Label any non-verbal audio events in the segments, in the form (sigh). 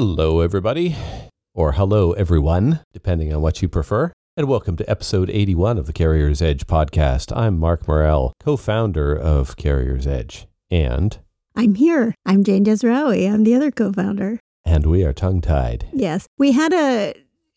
Hello, everybody, or hello, everyone, depending on what you prefer. And welcome to episode 81 of the Carrier's Edge podcast. I'm Mark Murrell, co founder of Carrier's Edge. And, I'm here. I'm Jane Jazrawy. I'm the other co-founder. and we are tongue tied. Yes, we had a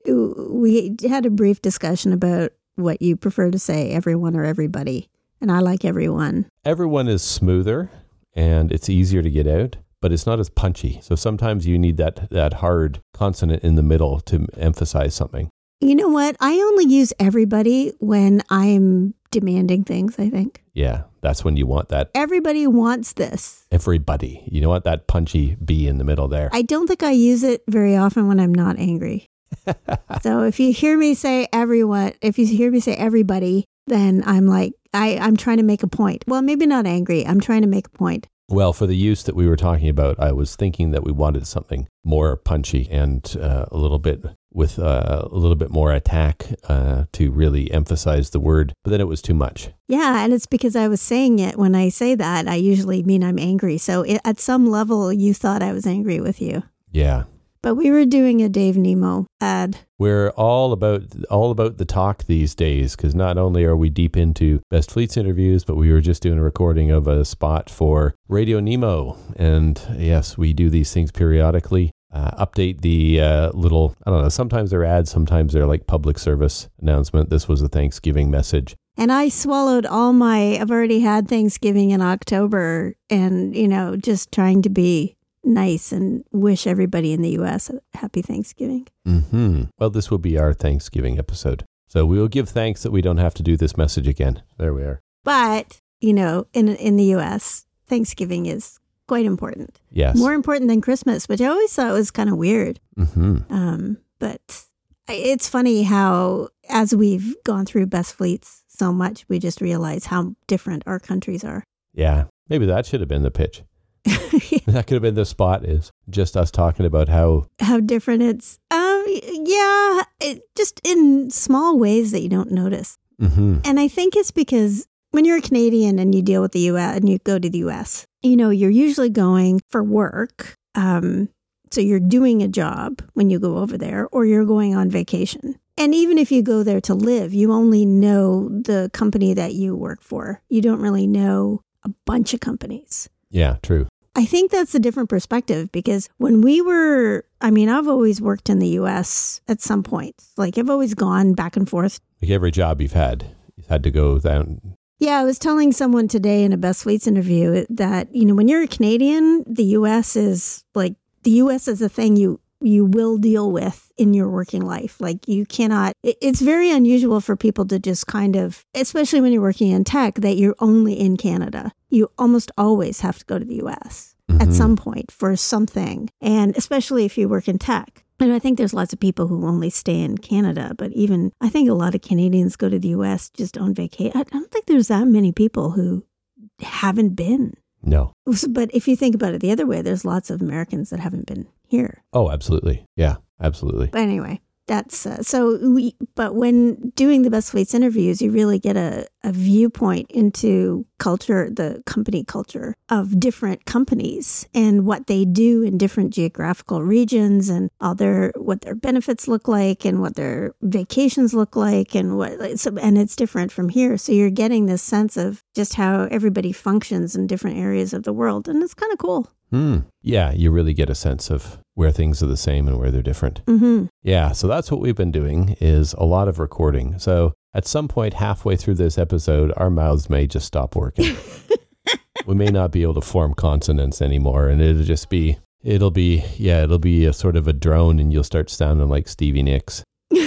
we had a brief discussion about what you prefer to say, everyone or everybody, and I like everyone. Everyone is smoother and it's easier to get out, but it's not as punchy. So sometimes you need that, that hard consonant in the middle to emphasize something. You know what? I only use everybody when I'm demanding things. I think Yeah, that's when you want that everybody wants this. everybody. You know what? That punchy B in the middle there. I don't think I use it very often when I'm not angry. (laughs) so if you hear me say everyone, if you hear me say everybody, then I'm like I I'm trying to make a point. Well, maybe not angry. I'm trying to make a point. Well, for the use that we were talking about, I was thinking that we wanted something more punchy and uh, a little bit with uh, a little bit more attack uh, to really emphasize the word, but then it was too much. Yeah, and it's because I was saying it when I say that, I usually mean I'm angry. So it, at some level, you thought I was angry with you. Yeah. But we were doing a Dave Nemo ad. We're all about all about the talk these days because not only are we deep into Best Fleets interviews, but we were just doing a recording of a spot for Radio Nemo, and yes, we do these things periodically. Uh, update the uh, little I don't know. Sometimes they're ads, sometimes they're like public service announcement. This was a Thanksgiving message. And I swallowed all my, I've already had Thanksgiving in October and, you know, just trying to be nice and wish everybody in the US a happy Thanksgiving. Hmm. Well, this will be our Thanksgiving episode, so we will give thanks that we don't have to do this message again. There we are. But, you know, in, in the US, Thanksgiving is quite important. Yes. More important than Christmas, which I always thought was kind of weird. hmm Um, but it's funny how, as we've gone through Best Fleets so much, we just realize how different our countries are. Yeah. Maybe that should have been the pitch. (laughs) that could have been the spot is just us talking about how how different it's. Um, yeah, it, just in small ways that you don't notice. hmm And I think it's because when you're a Canadian and you deal with the US and you go to the US, you know, you're usually going for work. Um, so you're doing a job when you go over there or you're going on vacation. And even if you go there to live, you only know the company that you work for. You don't really know a bunch of companies. yeah, true. I think that's a different perspective because when we were, I mean, I've always worked in the US at some point. Like I've always gone back and forth Like every job you've had, you've had to go down. Yeah, I was telling someone today in a Best Fleets interview that, you know, when you're a Canadian, the US is like the US is a thing you you will deal with in your working life. Like you cannot it's very unusual for people to just kind of especially when you're working in tech that you're only in Canada. You almost always have to go to the US at Mhm. some point for something. And especially if you work in tech. And I think there's lots of people who only stay in Canada, but even I think a lot of Canadians go to the US just on vacation. I don't think there's that many people who haven't been. No. But if you think about it the other way, there's lots of Americans that haven't been here. Oh, absolutely. Yeah, absolutely. But anyway, that's uh, so we, but when doing the Best Fleets interviews, you really get a, a viewpoint into culture, the company culture of different companies and what they do in different geographical regions and all their, what their benefits look like and what their vacations look like and what, so, and it's different from here. So you're getting this sense of just how everybody functions in different areas of the world. And it's kind of cool. Hmm. Yeah, you really get a sense of where things are the same and where they're different. hmm Yeah, so that's what we've been doing is a lot of recording. So at some point halfway through this episode, our mouths may just stop working. (laughs) we may not be able to form consonants anymore and it'll just be it'll be yeah, it'll be a sort of a drone and you'll start sounding like Stevie Nicks. (laughs)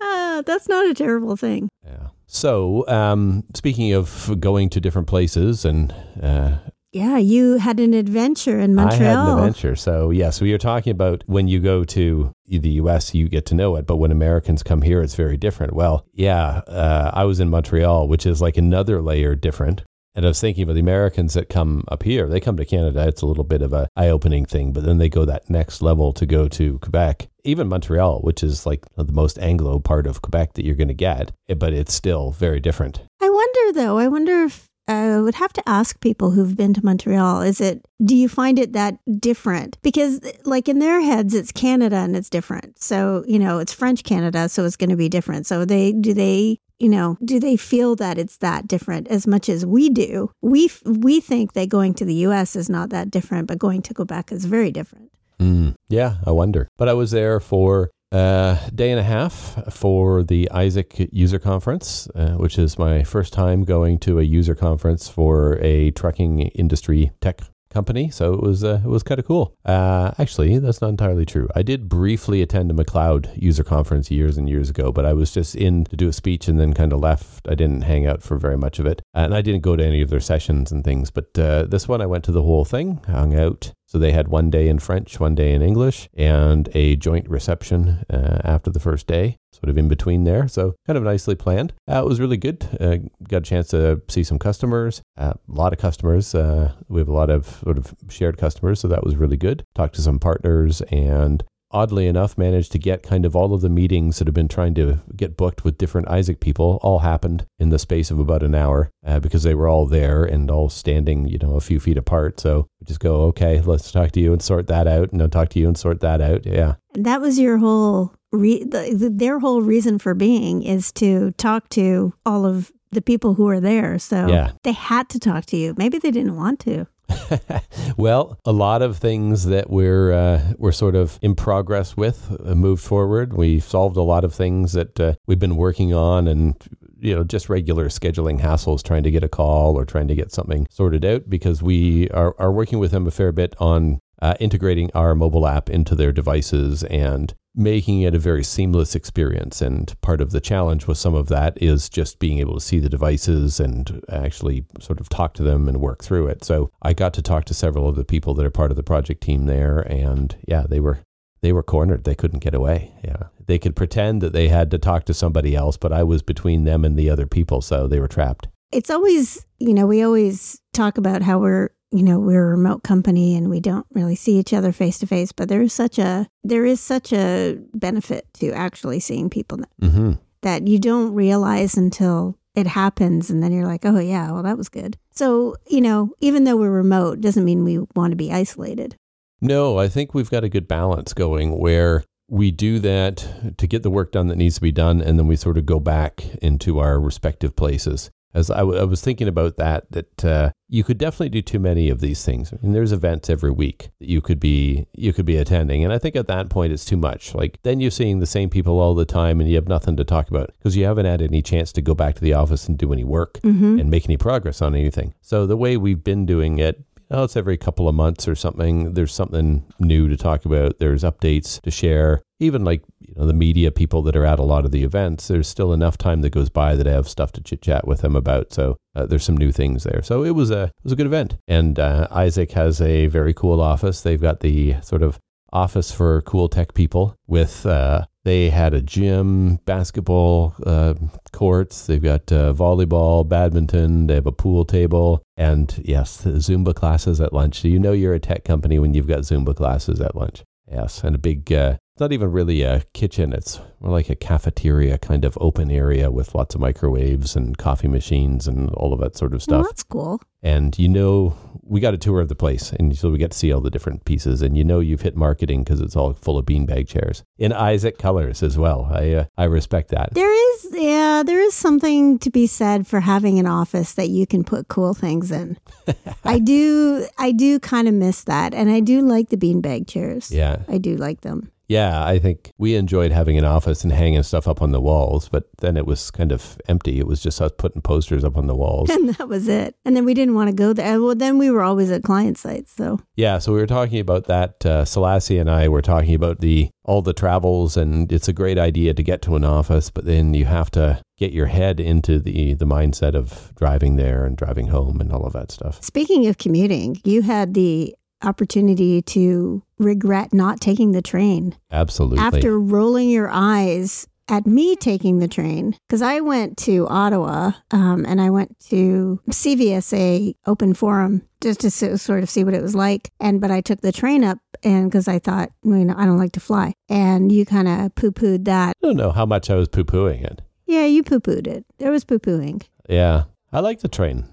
ah, that's not a terrible thing. Yeah. So, um, speaking of going to different places and uh, Yeah, you had an adventure in Montreal. I had an adventure. So, yes, we are talking about when you go to the US, you get to know it. But when Americans come here, it's very different. Well, yeah, uh, I was in Montreal, which is like another layer different. And I was thinking about the Americans that come up here. They come to Canada. It's a little bit of a eye-opening thing, but then they go that next level to go to Quebec, even Montreal, which is like the most Anglo part of Quebec that you're going to get. eh, But it's still very different. I wonder though. I wonder if I would have to ask people who've been to Montreal. Is it? Do you find it that different? Because like in their heads, it's Canada and it's different. So you know, it's French Canada, so it's going to be different. So they do they you know, do they feel that it's that different as much as we do? We we think that going to the U.S. is not that different, but going to Quebec is very different. Mm, yeah, I wonder. But I was there for a day and a half for the Isaac user conference, uh, which is my first time going to a user conference for a trucking industry tech company. So it was uh, it was kind of cool. Uh, actually, that's not entirely true. I did briefly attend a McLeod user conference years and years ago, but I was just in to do a speech and then kind of left. I didn't hang out for very much of it, and I didn't go to any of their sessions and things. But uh, this one, I went to the whole thing, hung out. So they had one day in French, one day in English, and a joint reception uh, after the first day sort of in between there. So kind of nicely planned. Uh, it was really good. Uh, got a chance to see some customers, uh, a lot of customers. Uh, we have a lot of sort of shared customers, so that was really good. Talked to some partners and oddly enough, managed to get kind of all of the meetings that have been trying to get booked with different Isaac people all happened in the space of about an hour uh, because they were all there and all standing, you know, a few feet apart. So just go, okay, let's talk to you and sort that out, and I'll talk to you and sort that out. Yeah. That was your whole re- the, their whole reason for being is to talk to all of the people who are there. So yeah. they had to talk to you. Maybe they didn't want to. (laughs) well, a lot of things that we're uh, we're sort of in progress with uh, moved forward. We solved a lot of things that uh, we've been working on, and you know, just regular scheduling hassles, trying to get a call or trying to get something sorted out because we are are working with them a fair bit on uh, integrating our mobile app into their devices and making it a very seamless experience. And part of the challenge with some of that is just being able to see the devices and actually sort of talk to them and work through it. So I got to talk to several of the people that are part of the project team there, and yeah, they were they were cornered. They couldn't get away. Yeah, they could pretend that they had to talk to somebody else, but I was between them and the other people, so they were trapped. It's always, you know, we always talk about how we're you know we're a remote company and we don't really see each other face to face but there is such a there is such a benefit to actually seeing people mm-hmm. that you don't realize until it happens and then you're like oh yeah well that was good. So you know even though we're remote doesn't mean we want to be isolated. No i think we've got a good balance going where we do that to get the work done that needs to be done and then we sort of go back into our respective places as I, w- I was thinking about that, that uh, you could definitely do too many of these things. I mean, there's events every week that you could be you could be attending, and I think at that point it's too much. Like then you're seeing the same people all the time, and you have nothing to talk about because you haven't had any chance to go back to the office and do any work mm-hmm. and make any progress on anything. So the way we've been doing it, oh, it's every couple of months or something. There's something new to talk about. There's updates to share. Even like you know the media people that are at a lot of the events, there's still enough time that goes by that I have stuff to chit chat with them about. So uh, there's some new things there. So it was a it was a good event. And uh, Isaac has a very cool office. They've got the sort of office for cool tech people with uh, they had a gym, basketball uh, courts. They've got uh, volleyball, badminton. They have a pool table, and yes, Zumba classes at lunch. So you know you're a tech company when you've got Zumba classes at lunch. Yes, and a big uh, it's not even really a kitchen. It's more like a cafeteria kind of open area with lots of microwaves and coffee machines and all of that sort of stuff. That's cool. And you know, we got a tour of the place, and so we get to see all the different pieces. And you know, you've hit marketing because it's all full of beanbag chairs in Isaac colors as well. I uh, I respect that. There is, yeah, there is something to be said for having an office that you can put cool things in. (laughs) I do, I do kind of miss that, and I do like the beanbag chairs. Yeah, I do like them yeah, I think we enjoyed having an office and hanging stuff up on the walls, but then it was kind of empty. It was just us putting posters up on the walls. (laughs) And that was it. And then we didn't want to go there. Well, then we were always at client sites. So, yeah, so we were talking about that. Uh, Selassie and I were talking about the all the travels, and it's a great idea to get to an office, but then you have to get your head into the, the mindset of driving there and driving home and all of that stuff. Speaking of commuting, you had the opportunity to regret not taking the train. Absolutely. After rolling your eyes at me taking the train, because I went to Ottawa um, and I went to CVSA Open Forum just to sort of see what it was like. And but I took the train up and because I thought, you know, I don't like to fly. And you kind of poo pooed that. I don't know how much I was poo pooing it. Yeah, you poo pooed it. There was poo pooing. Yeah. I like the train.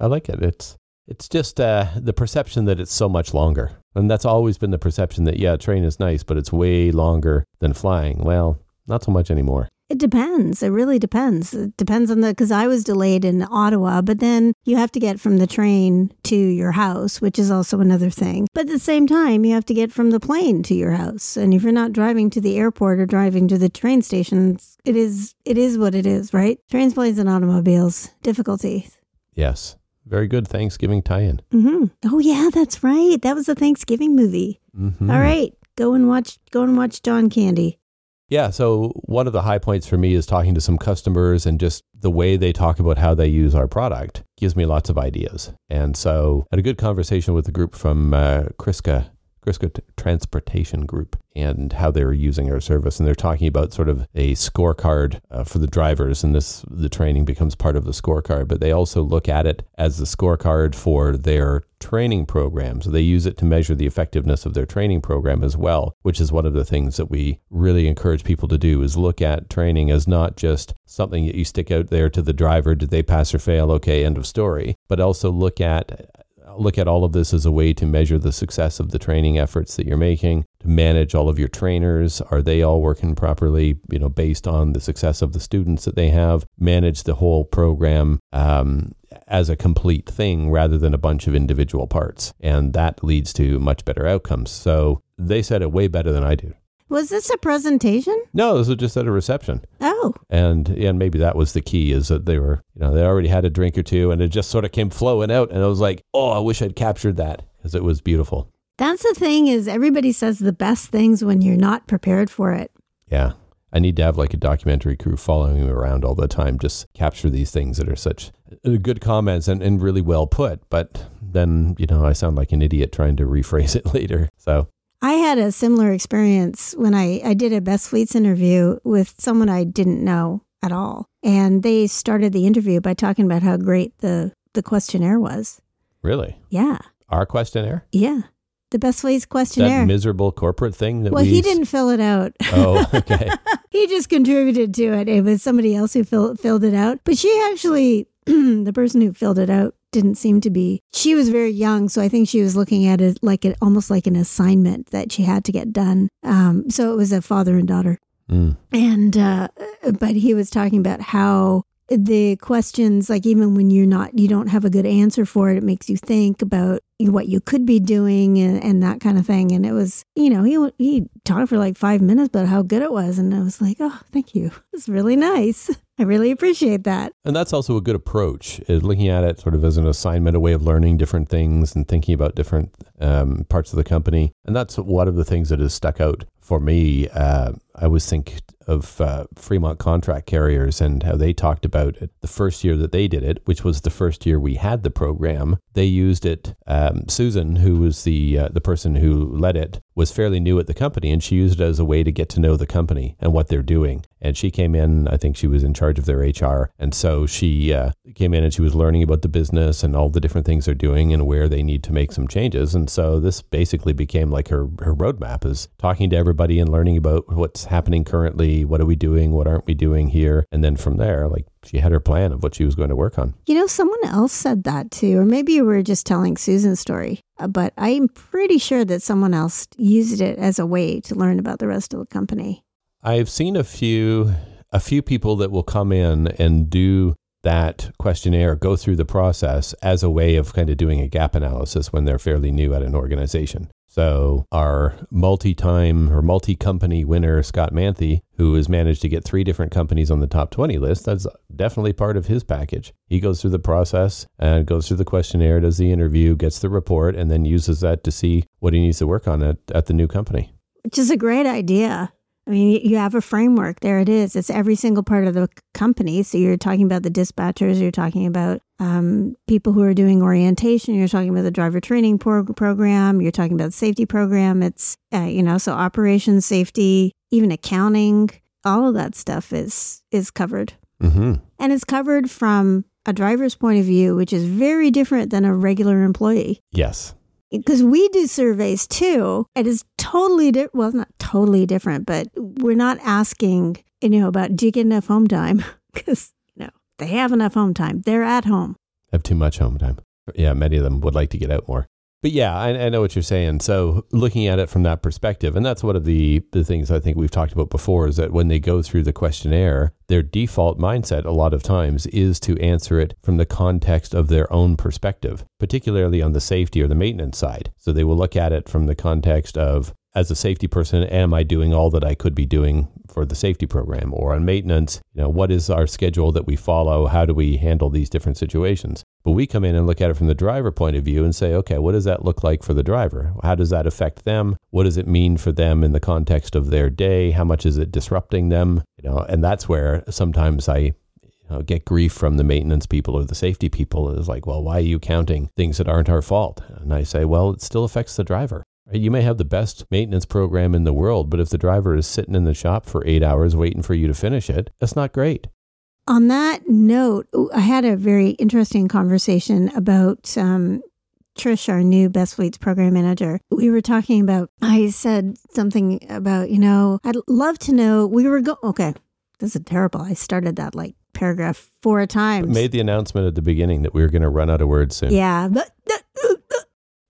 I like it. It's it's just uh, the perception that it's so much longer, and that's always been the perception that yeah, train is nice, but it's way longer than flying. Well, not so much anymore. It depends. It really depends. It depends on the because I was delayed in Ottawa, but then you have to get from the train to your house, which is also another thing. But at the same time, you have to get from the plane to your house. And if you're not driving to the airport or driving to the train station, it is it is what it is, right? Trains, planes, and automobiles. Difficulty. Yes. Very good Thanksgiving tie-in. hmm Oh yeah, that's right. That was a Thanksgiving movie. Mhm. All right, go and watch. Go and watch John Candy. Yeah. So one of the high points for me is talking to some customers and just the way they talk about how they use our product gives me lots of ideas. And so I had a good conversation with a group from uh, Kriska, Kriska T- Transportation Group and how they were using our service. And they're talking about sort of a scorecard uh, for the drivers. And this, the training becomes part of the scorecard, but they also look at it as the scorecard for their training program. So They use it to measure the effectiveness of their training program as well, which is one of the things that we really encourage people to do is look at training as not just something that you stick out there to the driver, did they pass or fail? Okay, end of story. But also look at look at all of this as a way to measure the success of the training efforts that you're making, to manage all of your trainers. Are they all working properly, you know, based on the success of the students that they have? Manage the whole program um, as a complete thing rather than a bunch of individual parts. And that leads to much better outcomes. So they said it way better than I do. Was this a presentation? No, this was just at a reception. Oh, And and maybe that was the key is that they were, you know, they already had a drink or two and it just sort of came flowing out. And I was like, oh, I wish I'd captured that because it was beautiful. that's the thing. Is everybody says the best things when you're not prepared for it. Yeah. I need to have like a documentary crew following me around all the time, just capture these things that are such uh, good comments and, and really well put. But then, you know, I sound like an idiot trying to rephrase (laughs) it later. So, I had a similar experience when I, I did a Best Fleets interview with someone I didn't know at all. And they started the interview by talking about how great the, the questionnaire was. really, Yeah. our questionnaire, Yeah. The Best Fleets questionnaire. that miserable corporate thing that well, we he didn't fill it out. (laughs) Oh, okay. (laughs) he just contributed to it. It was somebody else who fill, filled it out. But she actually, (clears throat) the person who filled it out, didn't seem to be. She was very young, so I think she was looking at it like it almost like an assignment that she had to get done. Um, so it was a father and daughter. Mm. And uh, but he was talking about how the questions, like even when you're not, you don't have a good answer for it, it makes you think about what you could be doing and, and that kind of thing. And it was, you know, he he talked for like five minutes about how good it was, and I was like, oh, thank you, (laughs) it's really nice. I really appreciate that. And that's also a good approach, is looking at it sort of as an assignment, a way of learning different things and thinking about different um, parts of the company. And that's one of the things that has stuck out for me. Uh, I always think of uh, Fremont contract carriers and how they talked about it the first year that they did it, which was the first year we had the program. They used it. Um, Susan, who was the uh, the person who led it, was fairly new at the company, and she used it as a way to get to know the company and what they're doing. And she came in. I think she was in charge of their HR, and so she uh, came in and she was learning about the business and all the different things they're doing and where they need to make some changes. And so this basically became like her her roadmap is talking to everybody and learning about what's happening currently. What are we doing? What aren't we doing here? And then from there, like she had her plan of what she was going to work on. You know, someone else said that too, or maybe you were just telling Susan's story. uh, But I'm pretty sure that someone else used it as a way to learn about the rest of the company. I've seen a few a few people that will come in and do that questionnaire, go through the process as a way of kind of doing a gap analysis when they're fairly new at an organization. So our multi-time or multi-company winner Scott Manthe, who has managed to get three different companies on the top 20 list, that's definitely part of his package. He goes through the process and goes through the questionnaire, does the interview, gets the report, and then uses that to see what he needs to work on at, at the new company. which is a great idea. I mean, you- have a framework. There it is. It's every single part of the company. So you're talking about the dispatchers. You're talking about um, people who are doing orientation. You're talking about the driver training pro- program. You're talking about the safety program. It's uh, you know so operations, safety, even accounting. All of that stuff is is covered, Mm-hmm. and it's covered from a driver's point of view, which is very different than a regular employee Yes. Because we do surveys too. It is totally different. Well, not totally different, but we're not asking, you know, about do you get enough home time? (laughs) Because, you know, they have enough home time. They're at home. have too much home time. Yeah, many of them would like to get out more. But yeah, I, I, know what you're saying. So looking at it from that perspective, and that's one of the the things I think we've talked about before is that when they go through the questionnaire, their default mindset a lot of times is to answer it from the context of their own perspective, particularly on the safety or the maintenance side. So they will look at it from the context of as a safety person, am I doing all that I could be doing for the safety program? Or on maintenance, you know, what is our schedule that we follow? How do we handle these different situations? But we come in and look at it from the driver point of view and say, okay, what does that look like for the driver? How does that affect them? What does it mean for them in the context of their day? How much is it disrupting them? You know, and that's where sometimes I get grief from the maintenance people or the safety people is like, well, why are you counting things that aren't our fault? And I say, well, it still affects the driver. You may have the best maintenance program in the world, but if the driver is sitting in the shop for eight hours waiting for you to finish it, that's not great. On that note, I had a very interesting conversation about um, Trish, our new Best Fleets program manager. We were talking about, I said something about, you know, I'd love to know, we were going, okay, this is terrible. I started that like paragraph four times. Made the announcement at the beginning that we were going to run out of words soon. Yeah, but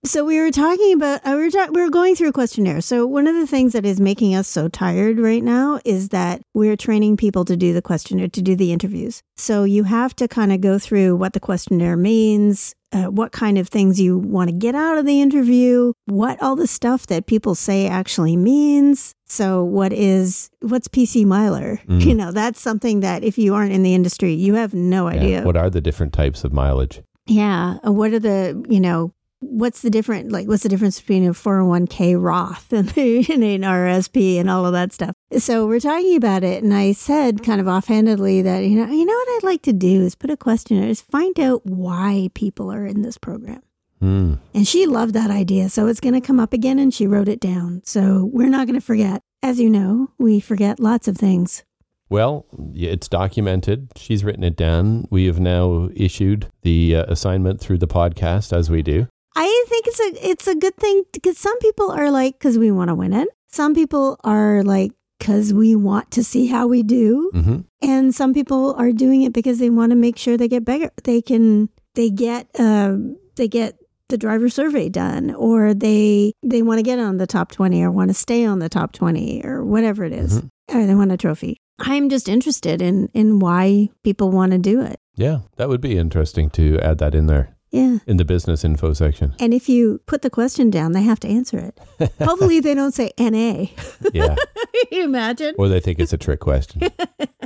so we were talking about uh, we were ta- we were going through a questionnaire. So one of the things that is making us so tired right now is that we're training people to do the questionnaire to do the interviews. So you have to kind of go through what the questionnaire means, uh, what kind of things you want to get out of the interview, what all the stuff that people say actually means. So what is what's PC miler? (laughs) Mm. You know, that's something that if you aren't in the industry, you have no idea. Yeah. What are the different types of mileage? Yeah. What are the, you know, what's the different like what's the difference between a 401k Roth (laughs) and, an RSP and all of that stuff. So we're talking about it and I said kind of offhandedly that you know you know what I'd like to do is put a question is find out why people are in this program. Mm. And she loved that idea. So it's going to come up again and she wrote it down. So we're not going to forget. As you know, we forget lots of things. Well, it's documented. She's written it down. We have now issued the uh, assignment through the podcast as we do. I think it's a it's a good thing because some people are like because we want to win it. Some people are like because we want to see how we do, mm-hmm. and some people are doing it because they want to make sure they get better. They can they get uh, they get the driver survey done, or they they want to get on the top twenty, or want to stay on the top twenty, or whatever it is, mm-hmm. or they want a trophy. I'm just interested in in why people want to do it. Yeah, that would be interesting to add that in there. Yeah. In the business info section. And if you put the question down, they have to answer it. (laughs) Hopefully they don't say NA. Yeah. (laughs) you imagine? Or they think it's a trick question.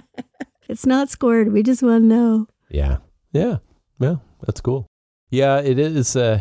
(laughs) it's not scored. We just want to know. Yeah. Yeah. Yeah. That's cool. Yeah, it is uh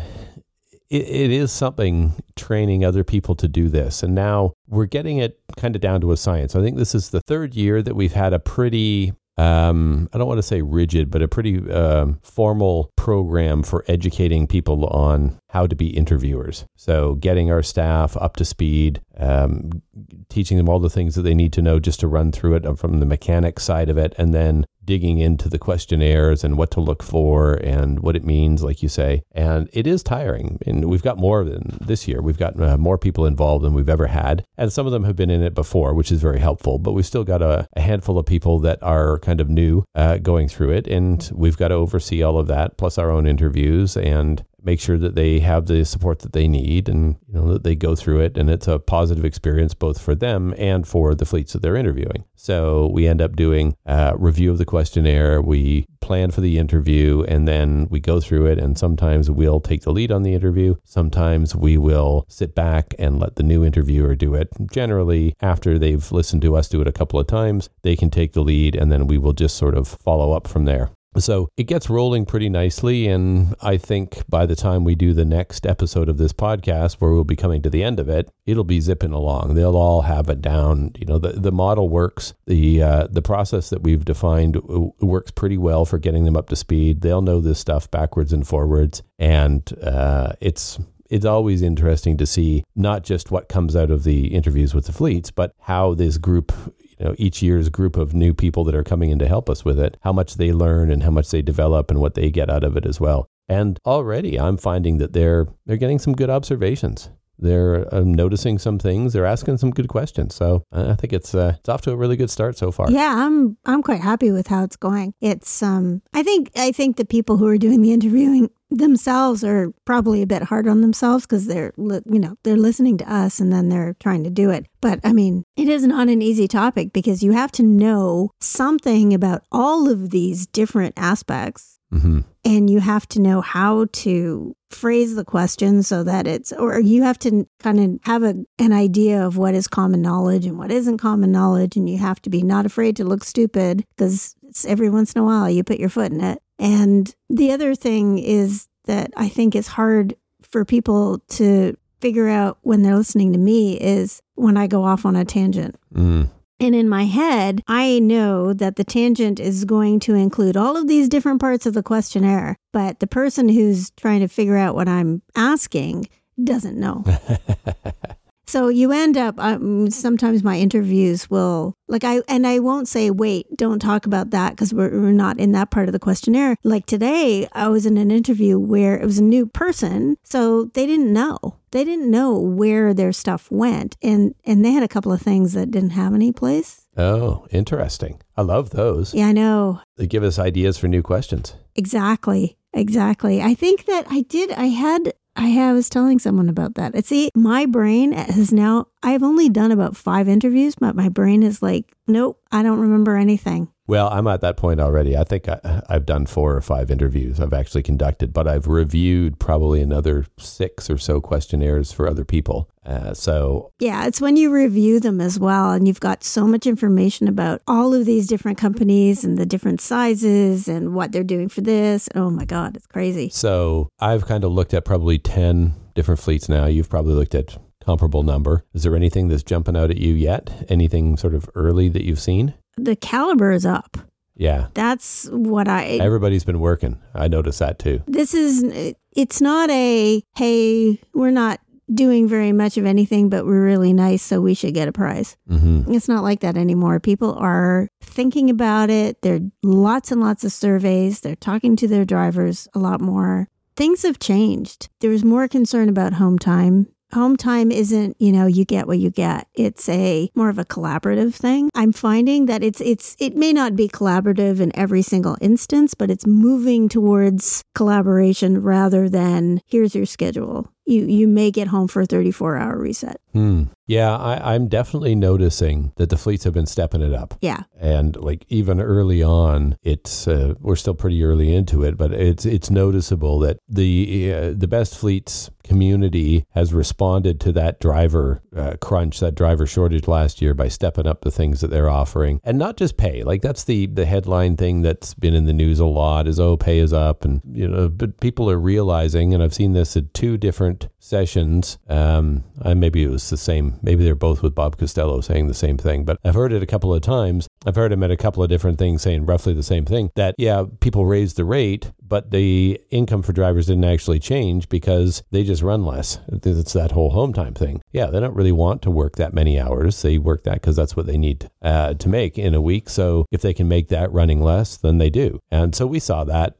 it, it is something training other people to do this. And now we're getting it kind of down to a science. I think this is the third year that we've had a pretty um, I don't want to say rigid, but a pretty um, formal program for educating people on how to be interviewers. So, getting our staff up to speed, um, teaching them all the things that they need to know just to run through it from the mechanic side of it, and then digging into the questionnaires and what to look for and what it means, like you say. And it is tiring. And we've got more than this year. We've got uh, more people involved than we've ever had. And some of them have been in it before, which is very helpful. But we've still got a, a handful of people that are kind of new uh, going through it. And we've got to oversee all of that, plus our own interviews and make sure that they have the support that they need and you know that they go through it. And it's a positive experience both for them and for the fleets that they're interviewing. So we end up doing a review of the questionnaire. We plan for the interview and then we go through it. And sometimes we'll take the lead on the interview. Sometimes we will sit back and let the new interviewer do it. Generally after they've listened to us do it a couple of times they can take the lead and then we will just sort of follow up from there so it gets rolling pretty nicely. And I think by the time we do the next episode of this podcast, where we'll be coming to the end of it, it'll be zipping along. They'll all have it down. You know, the, the model works. The, uh, the process that we've defined works pretty well for getting them up to speed. They'll know this stuff backwards and forwards. And uh, it's, it's always interesting to see not just what comes out of the interviews with the fleets, but how this group you know each year's group of new people that are coming in to help us with it, how much they learn and how much they develop and what they get out of it as well. And already I'm finding that they're they're getting some good observations. They're um, noticing some things. They're asking some good questions. So I think it's uh, it's off to a really good start so far. Yeah, I'm I'm quite happy with how it's going. It's um I think I think the people who are doing the interviewing themselves are probably a bit hard on themselves because they're you know they're listening to us and then they're trying to do it but i mean it is not an easy topic because you have to know something about all of these different aspects Mm-hmm. and you have to know how to phrase the question so that it's or you have to kind of have a, an idea of what is common knowledge and what isn't common knowledge and you have to be not afraid to look stupid because every once in a while you put your foot in it and the other thing is that i think is hard for people to figure out when they're listening to me is when i go off on a tangent Mm. And in my head, I know that the tangent is going to include all of these different parts of the questionnaire, but the person who's trying to figure out what I'm asking doesn't know. (laughs) so you end up, um, sometimes my interviews will, like, I, and I won't say, wait, don't talk about that because we're, we're not in that part of the questionnaire. Like today, I was in an interview where it was a new person, so they didn't know they didn't know where their stuff went and and they had a couple of things that didn't have any place Oh, interesting. I love those. yeah i know They give us ideas for new questions. exactly exactly i think that i did i had I was telling someone about that. See, my brain has now, I've only done about five interviews, but my brain is like, nope, I don't remember anything. Well, I'm at that point already. I think I, I've done four or five interviews I've actually conducted, but I've reviewed probably another six or so questionnaires for other people. Uh, so, Yeah, it's when you review them as well, and you've got so much information about all of these different companies and the different sizes and what they're doing for this. Oh my God, it's crazy. so I've kind of looked at probably 10 different fleets now. You've probably looked at comparable number. Is there anything that's jumping out at you yet? Anything sort of early that you've seen? The caliber is up. Yeah. That's what I. Everybody's been working. I noticed that too. this is. It's not a hey, we're not doing very much of anything, but we're really nice, so we should get a prize. hmm It's not like that anymore. People are thinking about it. There are lots and lots of surveys. They're talking to their drivers a lot more. Things have changed. There's more concern about home time. Home time isn't, you know, you get what you get. It's a more of a collaborative thing. I'm finding that it's it's it may not be collaborative in every single instance, but it's moving towards collaboration rather than here's your schedule. You you may get home for a 34 hour reset. Hmm. Yeah, I, I'm definitely noticing that the fleets have been stepping it up. Yeah. and like even early on it's uh, we're still pretty early into it but it's it's noticeable that the uh, the best fleets community has responded to that driver uh, crunch that driver shortage last year by stepping up the things that they're offering and not just pay like that's the the headline thing that's been in the news a lot is oh pay is up and you know but people are realizing and I've seen this at two different könnt. Sessions um and maybe it was the same maybe they're both with Bob Costello saying the same thing but I've heard it a couple of times I've heard him at a couple of different things saying roughly the same thing that, yeah, people raised the rate, but the income for drivers didn't actually change because they just run less. It's that whole home time thing. Yeah, they don't really want to work that many hours. They work that because that's what they need uh, to make in a week. So if they can make that running less, then they do. And so we saw that.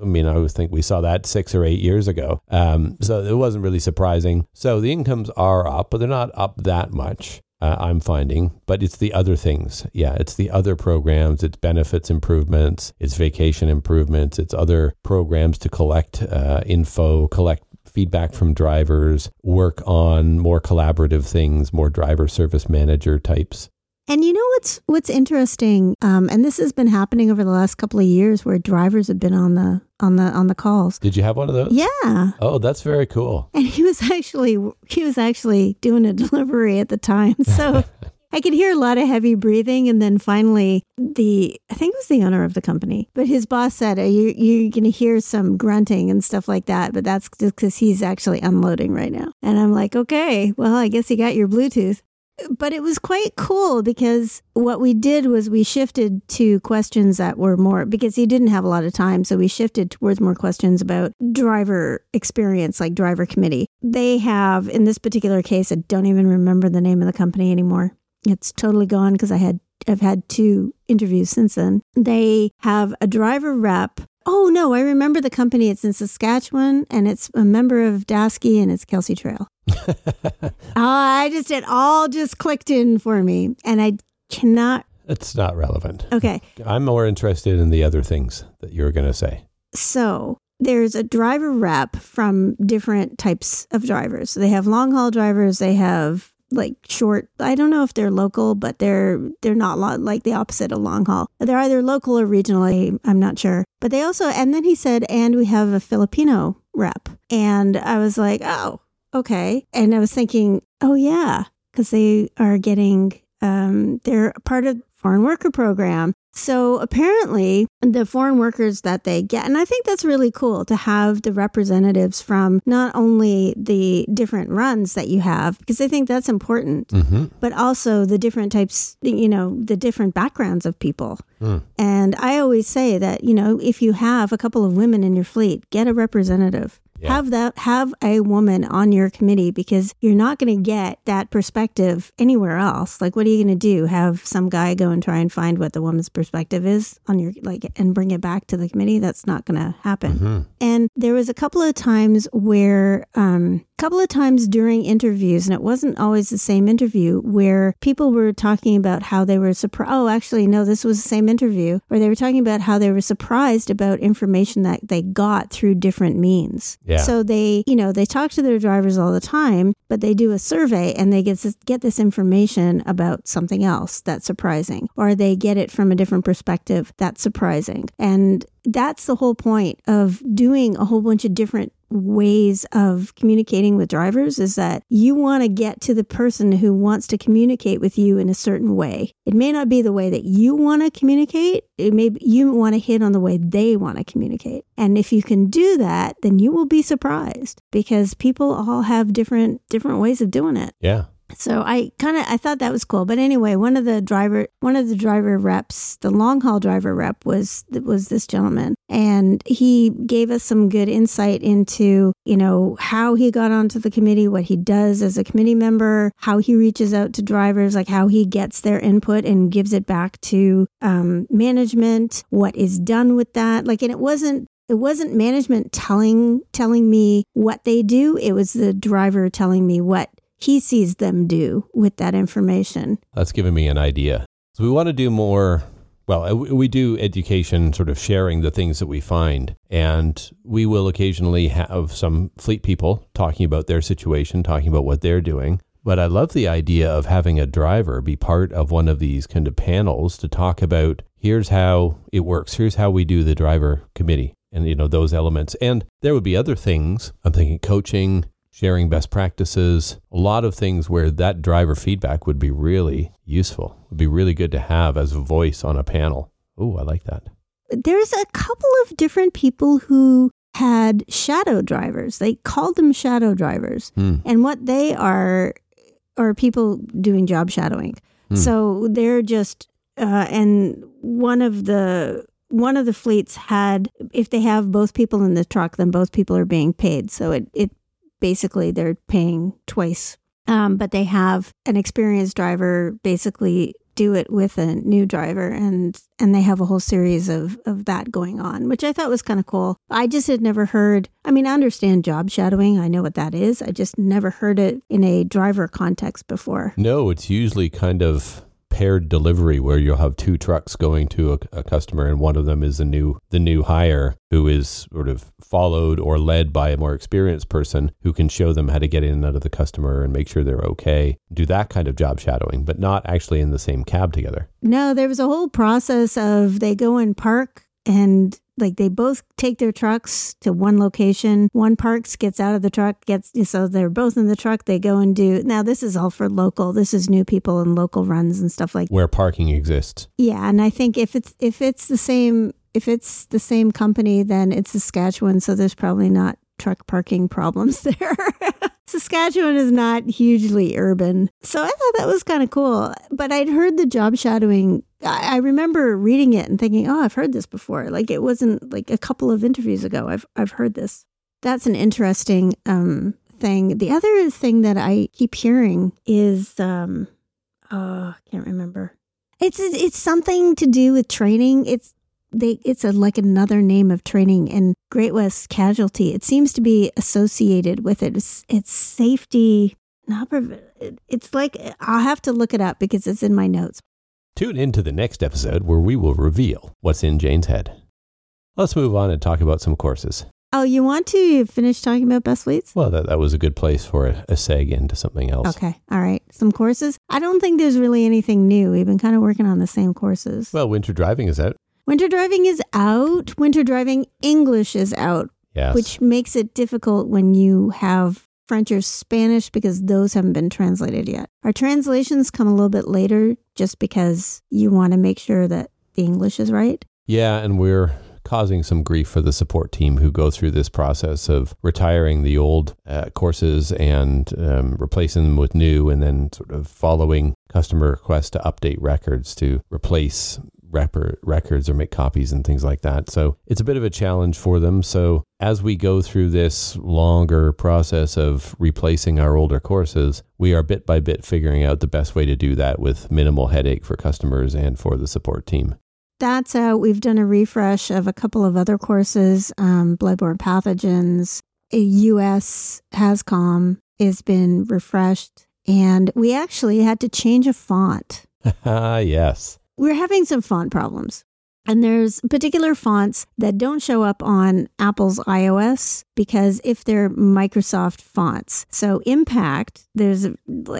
I mean, I always think we saw that six or eight years ago. Um, so it wasn't really surprising. So the incomes are up, but they're not up that much uh, I'm finding, but it's the other things. Yeah, it's the other programs, it's benefits improvements, it's vacation improvements, it's other programs to collect uh, info, collect feedback from drivers, work on more collaborative things, more driver service manager types. And you know what's what's interesting, um, and this has been happening over the last couple of years, where drivers have been on the on the on the calls. Did you have one of those? Yeah, Oh, that's very cool. and he was (laughs) actually he was actually doing a delivery at the time, (laughs) so I could hear a lot of heavy breathing. And then finally, the I think it was the owner of the company, but his boss said, "Are you you're going to hear some grunting and stuff like that?" But that's just because he's actually unloading right now. And I'm like, okay, well, I guess he got your Bluetooth but it was quite cool because what we did was we shifted to questions that were more because he didn't have a lot of time so we shifted towards more questions about driver experience like driver committee. They have in this particular case i don't even remember the name of the company anymore. It's totally gone because i had i've had two interviews since then. They have a driver rep Oh no, I remember the company. It's in Saskatchewan, and it's a member of Dasky, and it's Kelsey Trail. oh, (laughs) I just it all just clicked in for me, and I cannot. It's not relevant. Okay, I'm more interested in the other things that you're going to say. so there's a driver rep from different types of drivers. So they have long haul drivers. They have like short. I don't know if they're local, but they're they're not lo- like the opposite of long haul. They're either local or regional. I, I'm not sure. But they also and then he said, and we have a Filipino rep, and I was like, oh, okay. And I was thinking, oh yeah, because they are getting um, they're part of foreign worker program. So apparently, the foreign workers that they get, and I think that's really cool to have the representatives from not only the different runs that you have, because I think that's important, Mm-hmm. but also the different types, you know, the different backgrounds of people. And I always say that, you know, if you have a couple of women in your fleet, get a representative. Yeah. Have that have a woman on your committee because you're not going to get that perspective anywhere else. Like what are you going to do? Have some guy go and try and find what the woman's perspective is on your like and bring it back to the committee? That's not going to happen. And there was a couple of times where, um, couple of times during interviews, and it wasn't always the same interview, where people were talking about how they were surprised. Oh, actually, no, this was the same interview, where they were talking about how they were surprised about information that they got through different means. Yeah. So they, you know, they talk to their drivers all the time, but they do a survey and they get this, get this information about something else that's surprising, or they get it from a different perspective that's surprising. And that's the whole point of doing a whole bunch of different ways of communicating with drivers is that you want to get to the person who wants to communicate with you in a certain way. It may not be the way that you want to communicate. It may you want to hit on the way they want to communicate. And if you can do that, then you will be surprised because people all have different different ways of doing it. Yeah. So I kind of I thought that was cool. But anyway, one of the driver one of the driver reps, the long haul driver rep was was this gentleman, and he gave us some good insight into you know how he got onto the committee, what he does as a committee member, how he reaches out to drivers, like how he gets their input and gives it back to um, management, what is done with that. Like, and it wasn't it wasn't management telling telling me what they do it was the driver telling me what he sees them do with that information That's given me an idea. So we want to do more. Well, uh, we we do education, sort of sharing the things that we find, and we will occasionally have some fleet people talking about their situation, talking about what they're doing. But I love the idea of having a driver be part of one of these kind of panels to talk about here's how it works, here's how we do the driver committee, and you know those elements. And there would be other things. I'm thinking coaching, sharing best practices, a lot of things where that driver feedback would be really useful. Would be really good to have as a voice on a panel. Oh, I like that. there's a couple of different people who had shadow drivers they called them shadow drivers Hmm. and what they are are people doing job shadowing Hmm. so they're just uh, and one of the one of the fleets had if they have both people in the truck then both people are being paid so it, it basically they're paying twice. Um, but they have an experienced driver basically do it with a new driver and and they have a whole series of of that going on which i thought was kind of cool. I just had never heard i mean i understand job shadowing i know what that is i just never heard it in a driver context before. No, it's usually kind of paired delivery where you'll have two trucks going to a, a customer and one of them is the new the new hire who is sort of followed or led by a more experienced person who can show them how to get in and out of the customer and make sure they're okay do that kind of job shadowing but not actually in the same cab together. No there was a whole process of they go and park and like they both take their trucks to one location. One parks gets out of the truck gets so they're both in the truck. They go and do now this is all for local. This is new people and local runs and stuff like where parking exists. Yeah, and I think if it's if it's the same if it's the same company, then it's Saskatchewan, so there's probably not truck parking problems (laughs) there. Saskatchewan is not hugely urban. So I thought that was kind of cool. But I'd heard the job shadowing. I remember reading it and thinking, oh, I've heard this before. Like it wasn't like a couple of interviews ago. I've, I've heard this. That's an interesting um, thing. The other thing that I keep hearing is, um, oh, I can't remember. It's it's something to do with training. It's they it's a like another name of training and Great West Casualty. It seems to be associated with it. It's, it's safety. Not prov- it's like I'll have to look it up because it's in my notes. Tune in to the next episode where we will reveal what's in Jane's head. Let's move on and talk about some courses. Oh, you want to finish talking about best fleets? Well, that, that was a good place for a, a seg into something else. Okay. All right. Some courses. I don't think there's really anything new. We've been kind of working on the same courses. Well, winter driving is out. Winter driving is out. Winter driving English is out, Yes. which makes it difficult when you have French or Spanish because those haven't been translated yet. Our translations come a little bit later just because you want to make sure that the English is right. Yeah, and we're causing some grief for the support team who go through this process of retiring the old uh, courses and um, replacing them with new, and then sort of following customer requests to update records to replace records or make copies and things like that. So it's a bit of a challenge for them. So as we go through this longer process of replacing our older courses, we are bit by bit figuring out the best way to do that with minimal headache for customers and for the support team. That's out. We've done a refresh of a couple of other courses, um, bloodborne pathogens. A US HazCom has been refreshed, and we actually had to change a font. Ah, (laughs) yes. We're having some font problems. And there's particular fonts that don't show up on Apple's iOS because if they're Microsoft fonts. So Impact, there's,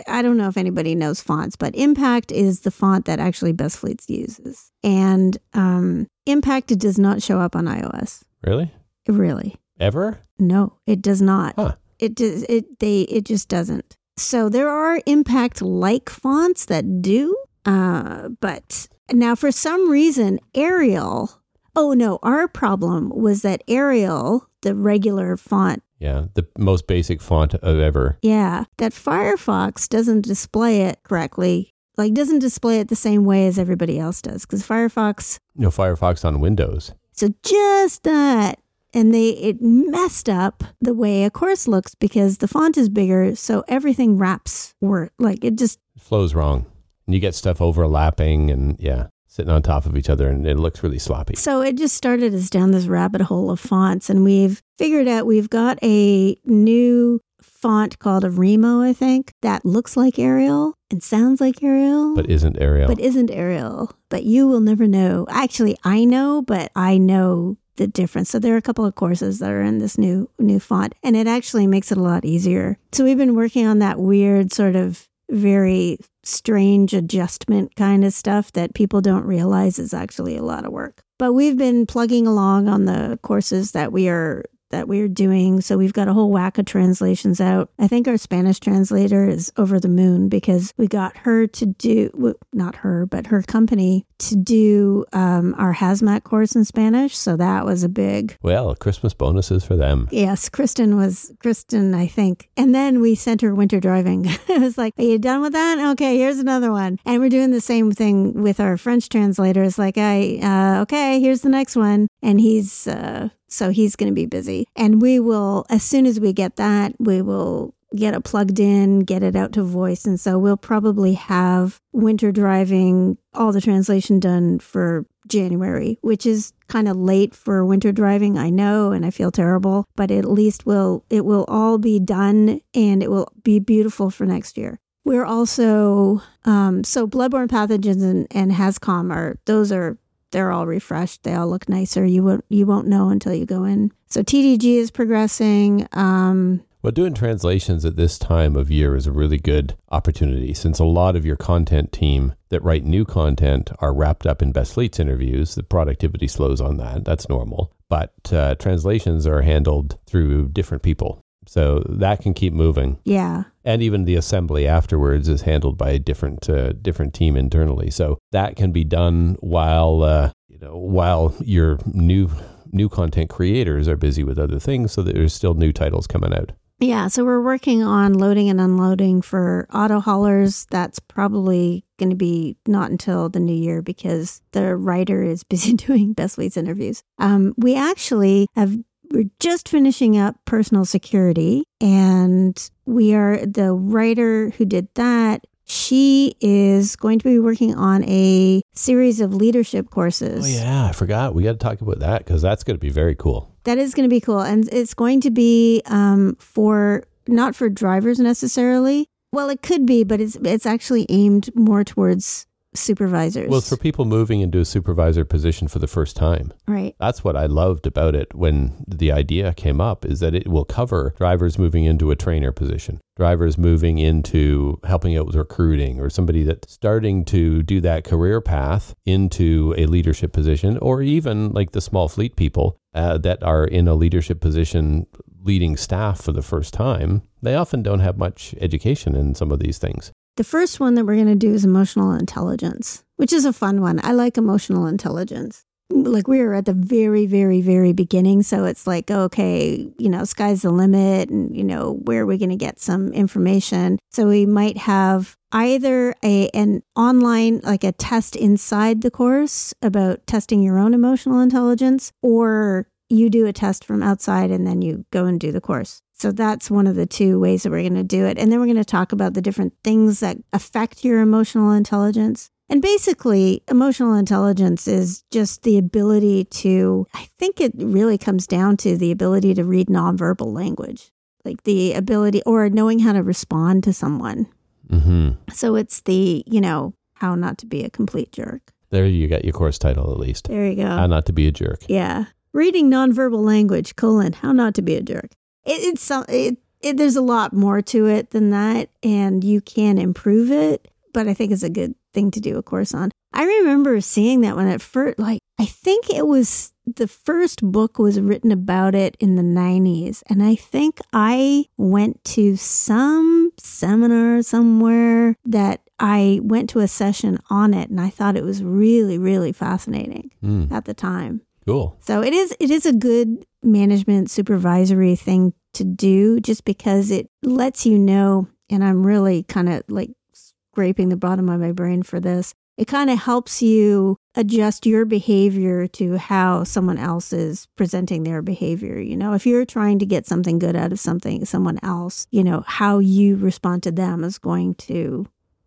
I don't know if anybody knows fonts, but Impact is the font that actually Best Fleets uses. And um, Impact does not show up on iOS. Really? Really. Ever? No, it does not. Huh. It does. It they. It just doesn't. So there are impact like fonts that do, uh, but now for some reason Arial. Oh no, our problem was that Arial, the regular font, Yeah, the most basic font of ever. yeah, that Firefox doesn't display it correctly. Like doesn't display it the same way as everybody else does because Firefox No Firefox on Windows. So just that. And they it messed up the way a course looks because the font is bigger, so everything wraps were like it just flows wrong. And you get stuff overlapping and yeah, sitting on top of each other and it looks really sloppy. so it just started us down this rabbit hole of fonts and we've figured out we've got a new font called Arimo, I think, that looks like Arial and sounds like Arial. But isn't Arial. but isn't Arial. But you will never know. Actually, I know, but I know the difference. So there are a couple of courses that are in this new new font, and it actually makes it a lot easier. So we've been working on that weird sort of very strange adjustment kind of stuff that people don't realize is actually a lot of work. But we've been plugging along on the courses that we are that we're doing. So we've got a whole whack of translations out. I think our Spanish translator is over the moon because we got her to do, not her, but her company to do um, our hazmat course in Spanish. So that was a big, well, Christmas bonuses for them. yes, Kristen was, Kristen, I think. And then we sent her winter driving. (laughs) it was like, are you done with that? Okay, here's another one. And we're doing the same thing with our French translator. It's like, I, uh, okay, here's the next one. And he's, uh, so he's going to be busy. And we will, as soon as we get that, we will get it plugged in, get it out to voice. And so we'll probably have winter driving, all the translation done for January, which is kind of late for winter driving. I know, and I feel terrible, but at least will it will all be done and it will be beautiful for next year. We're also um, so bloodborne pathogens and, and HazCom are those are they're all refreshed. They all look nicer. You won't you won't know until you go in. So TDG is progressing. Um, Well, doing translations at this time of year is a really good opportunity since a lot of your content team that write new content are wrapped up in Best Fleets interviews. The productivity slows on that. That's normal. But uh, translations are handled through different people. So that can keep moving. yeah, and even the assembly afterwards is handled by a different uh, different team internally. So that can be done while uh, you know while your new new content creators are busy with other things, so that there's still new titles coming out. yeah. So we're working on loading and unloading for auto haulers. That's probably going to be not until the new year because the writer is (laughs) busy doing best ways interviews. Um, we actually have we're just finishing up personal security and we are the writer who did that She is going to be working on a series of leadership courses. Oh yeah, I forgot. We got to talk about that because that's going to be very cool. That is going to be cool, and it's going to be um, for not for drivers necessarily. Well, it could be, but it's it's actually aimed more towards supervisors. Well, for people moving into a supervisor position for the first time. right. That's what I loved about it when the idea came up is that it will cover drivers moving into a trainer position, drivers moving into helping out with recruiting or somebody that's starting to do that career path into a leadership position or even like the small fleet people uh, that are in a leadership position leading staff for the first time. They often don't have much education in some of these things. The first one that we're going to do is emotional intelligence, which is a fun one. I like emotional intelligence. Like we are at the very, very, very beginning. So it's like, okay, you know, sky's the limit. And, you know, where are we going to get some information? So we might have either a an online like a test inside the course about testing your own emotional intelligence or you do a test from outside and then you go and do the course. So that's one of the two ways that we're going to do it. And then we're going to talk about the different things that affect your emotional intelligence. And basically, emotional intelligence is just the ability to, I think it really comes down to the ability to read nonverbal language, like the ability or knowing how to respond to someone. hmm So it's the, you know, how not to be a complete jerk. There you got your course title at least. There you go. How not to be a jerk. Yeah. Reading nonverbal language, colon, how not to be a jerk. It, it's some, it, it, there's a lot more to it than that, and you can improve it, but I think it's a good thing to do a course on. I remember seeing that when it first, like, I think it was the first book was written about it in the 90s. And I think I went to some seminar somewhere that I went to a session on it, and I thought it was really, really fascinating Mm, at the time. Cool. So it is it is a good management supervisory thing to do just because it lets you know and I'm really kind of like scraping the bottom of my brain for this. It kind of helps you adjust your behavior to how someone else is presenting their behavior. You know, if you're trying to get something good out of something, someone else, you know, how you respond to them is going to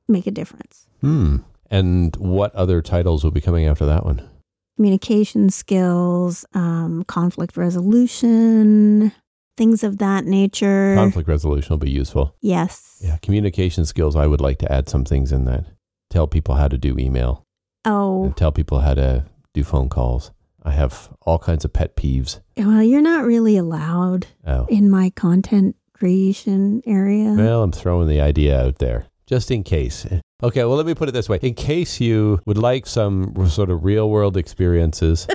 make a difference. Hmm. And what other titles will be coming after that one? Communication skills, um, conflict resolution, things of that nature. Conflict resolution will be useful. Yes. Yeah, communication skills. I would like to add some things in that. Tell people how to do email. Oh, And tell people how to do phone calls. I have all kinds of pet peeves. well, you're not really allowed Oh, in my content creation area. well, I'm throwing the idea out there just in case. Okay, well, let me put it this way: in case you would like some sort of real world experiences,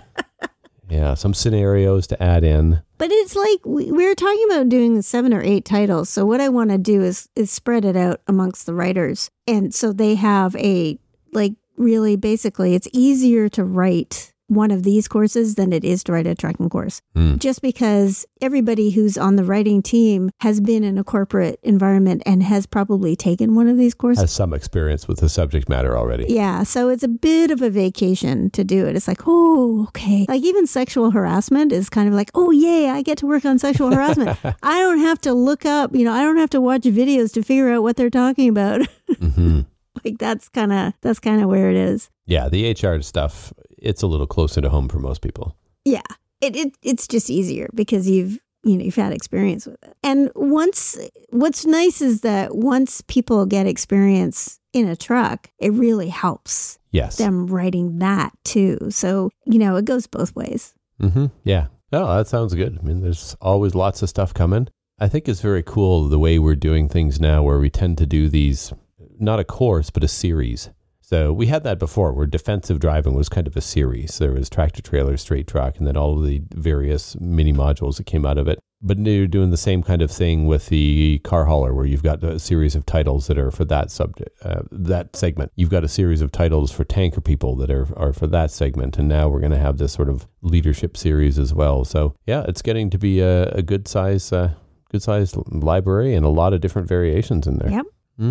(laughs) yeah, some scenarios to add in. But it's like we, we were talking about doing seven or eight titles. So what I want to do is is spread it out amongst the writers, and so they have a like really basically it's easier to write one of these courses than it is to write a tracking course. Hmm. Just because everybody who's on the writing team has been in a corporate environment and has probably taken one of these courses. Has some experience with the subject matter already. Yeah, so it's a bit of a vacation to do it. It's like, oh, okay. Like even sexual harassment is kind of like, oh, yay, I get to work on sexual harassment. (laughs) I don't have to look up, you know, I don't have to watch videos to figure out what they're talking about. hmm (laughs) like that's kind of that's kind of where it is. Yeah, the HR stuff. It's a little closer to home for most people. Yeah, it, it it's just easier because you've you know you've had experience with it. And once what's nice is that once people get experience in a truck, it really helps Yes. them writing that too. So you know it goes both ways. Mm-hmm. Yeah. Oh, that sounds good. I mean, there's always lots of stuff coming. I think it's very cool the way we're doing things now, where we tend to do these, not a course, but a series. So we had that before, where defensive driving was kind of a series. There was tractor trailer, straight truck, and then all of the various mini modules that came out of it. But now you're doing the same kind of thing with the car hauler, where you've got a series of titles that are for that subject, uh, that segment. You've got a series of titles for tanker people that are are for that segment, and now we're going to have this sort of leadership series as well. So yeah, it's getting to be a, a good size, uh, good size library, and a lot of different variations in there. Yep.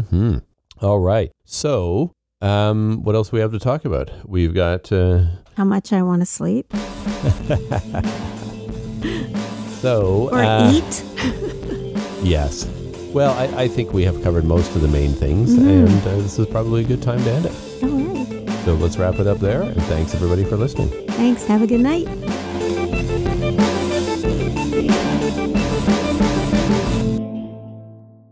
Hmm. All right. So, um, what else we have to talk about? We've got. Uh, How much I want to sleep (laughs) so or uh, eat. (laughs) Yes. Well, I, I think we have covered most of the main things, Mhm. and uh, this is probably a good time to end it. All right. So let's wrap it up there, and thanks everybody for listening. Thanks. Have a good night.